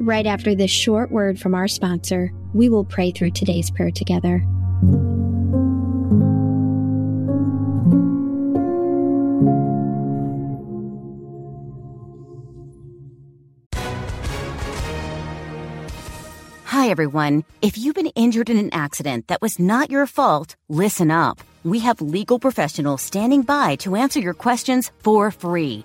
Right after this short word from our sponsor, we will pray through today's prayer together. Hi, everyone. If you've been injured in an accident that was not your fault, listen up. We have legal professionals standing by to answer your questions for free.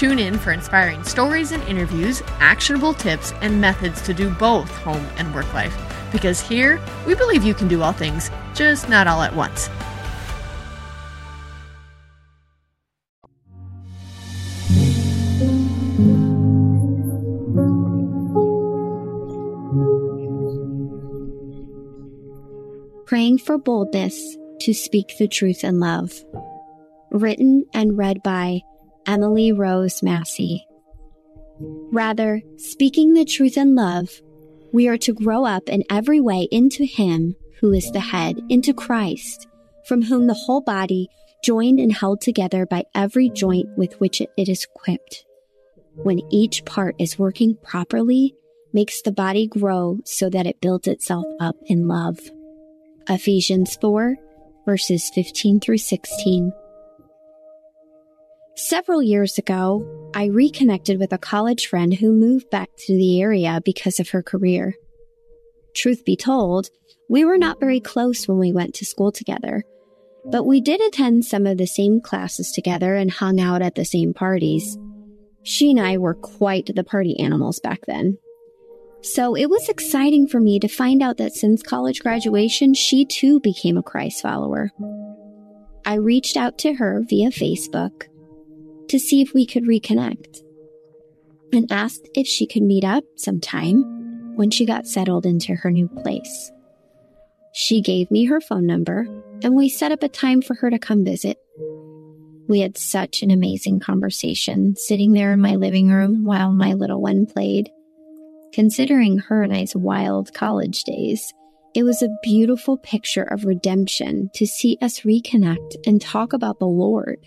Tune in for inspiring stories and interviews, actionable tips, and methods to do both home and work life. Because here, we believe you can do all things, just not all at once. Praying for boldness to speak the truth in love. Written and read by Emily Rose Massey. Rather, speaking the truth in love, we are to grow up in every way into Him who is the head, into Christ, from whom the whole body, joined and held together by every joint with which it is equipped, when each part is working properly, makes the body grow so that it builds itself up in love. Ephesians 4, verses 15 through 16. Several years ago, I reconnected with a college friend who moved back to the area because of her career. Truth be told, we were not very close when we went to school together, but we did attend some of the same classes together and hung out at the same parties. She and I were quite the party animals back then. So it was exciting for me to find out that since college graduation, she too became a Christ follower. I reached out to her via Facebook to see if we could reconnect and asked if she could meet up sometime when she got settled into her new place. She gave me her phone number and we set up a time for her to come visit. We had such an amazing conversation sitting there in my living room while my little one played. Considering her and I's wild college days, it was a beautiful picture of redemption to see us reconnect and talk about the Lord.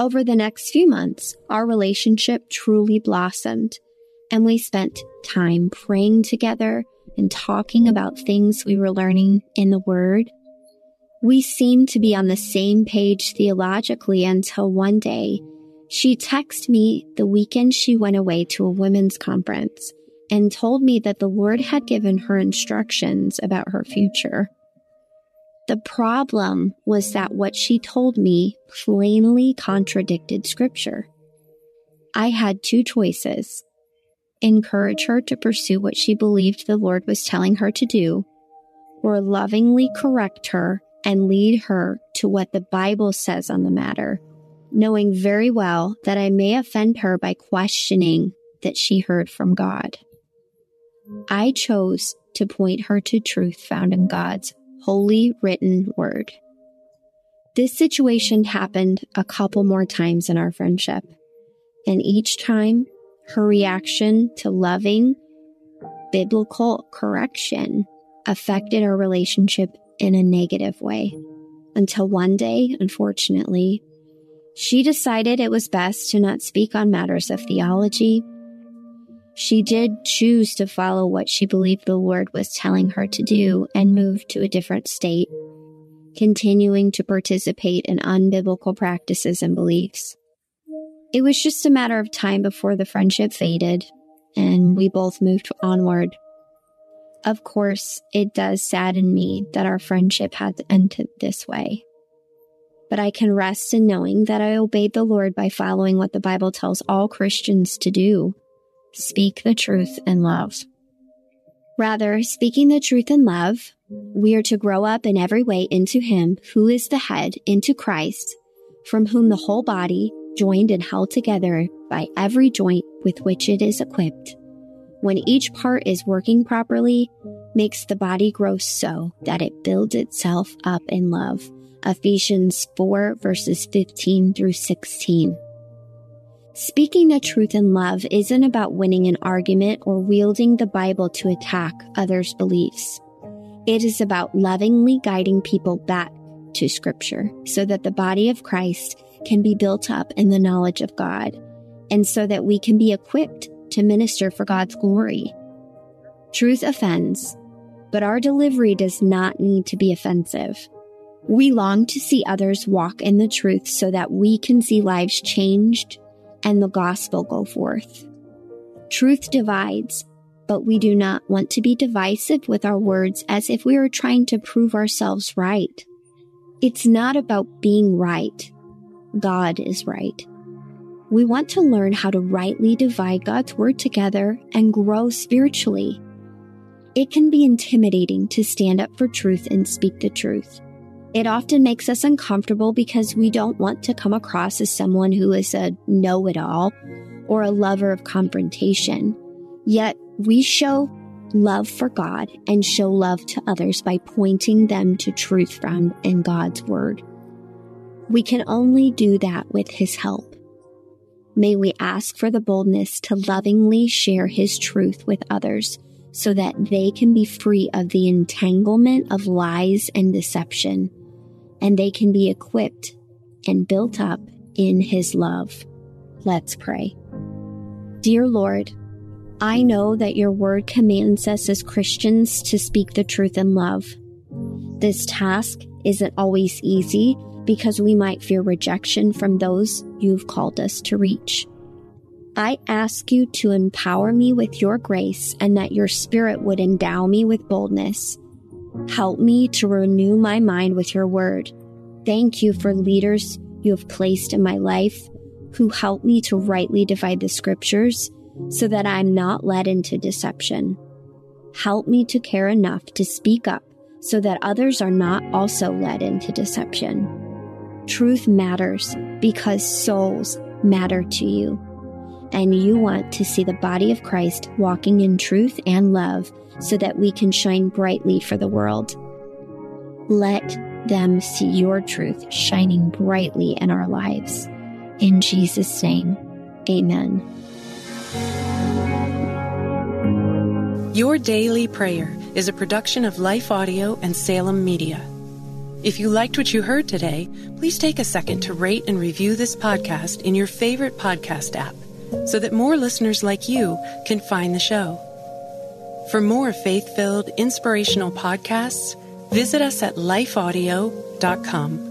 Over the next few months, our relationship truly blossomed, and we spent time praying together and talking about things we were learning in the Word. We seemed to be on the same page theologically until one day she texted me the weekend she went away to a women's conference and told me that the Lord had given her instructions about her future. The problem was that what she told me plainly contradicted scripture. I had two choices encourage her to pursue what she believed the Lord was telling her to do, or lovingly correct her and lead her to what the Bible says on the matter, knowing very well that I may offend her by questioning that she heard from God. I chose to point her to truth found in God's holy written word. This situation happened a couple more times in our friendship. And each time, her reaction to loving biblical correction affected our relationship in a negative way. Until one day, unfortunately, she decided it was best to not speak on matters of theology. She did choose to follow what she believed the Lord was telling her to do and move to a different state, continuing to participate in unbiblical practices and beliefs. It was just a matter of time before the friendship faded and we both moved onward. Of course, it does sadden me that our friendship had ended this way. But I can rest in knowing that I obeyed the Lord by following what the Bible tells all Christians to do speak the truth in love. Rather, speaking the truth in love, we are to grow up in every way into Him who is the head, into Christ, from whom the whole body, joined and held together by every joint with which it is equipped, when each part is working properly, makes the body grow so that it builds itself up in love. Ephesians 4 verses 15 through 16. Speaking the truth in love isn't about winning an argument or wielding the Bible to attack others' beliefs. It is about lovingly guiding people back to scripture so that the body of Christ can be built up in the knowledge of God and so that we can be equipped to minister for God's glory. Truth offends, but our delivery does not need to be offensive. We long to see others walk in the truth so that we can see lives changed and the gospel go forth. Truth divides, but we do not want to be divisive with our words as if we are trying to prove ourselves right. It's not about being right. God is right. We want to learn how to rightly divide God's word together and grow spiritually. It can be intimidating to stand up for truth and speak the truth. It often makes us uncomfortable because we don't want to come across as someone who is a know it all or a lover of confrontation. Yet we show love for God and show love to others by pointing them to truth found in God's Word. We can only do that with His help. May we ask for the boldness to lovingly share His truth with others so that they can be free of the entanglement of lies and deception and they can be equipped and built up in His love. Let's pray. Dear Lord, I know that your word commands us as Christians to speak the truth in love. This task isn't always easy because we might fear rejection from those you've called us to reach. I ask you to empower me with your grace and that your spirit would endow me with boldness Help me to renew my mind with your word. Thank you for leaders you have placed in my life who help me to rightly divide the scriptures so that I'm not led into deception. Help me to care enough to speak up so that others are not also led into deception. Truth matters because souls matter to you. And you want to see the body of Christ walking in truth and love so that we can shine brightly for the world. Let them see your truth shining brightly in our lives. In Jesus' name, amen. Your Daily Prayer is a production of Life Audio and Salem Media. If you liked what you heard today, please take a second to rate and review this podcast in your favorite podcast app so that more listeners like you can find the show. For more faith filled, inspirational podcasts, visit us at lifeaudio.com.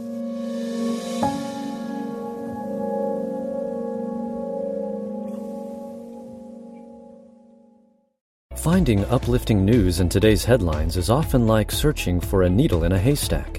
Finding uplifting news in today's headlines is often like searching for a needle in a haystack.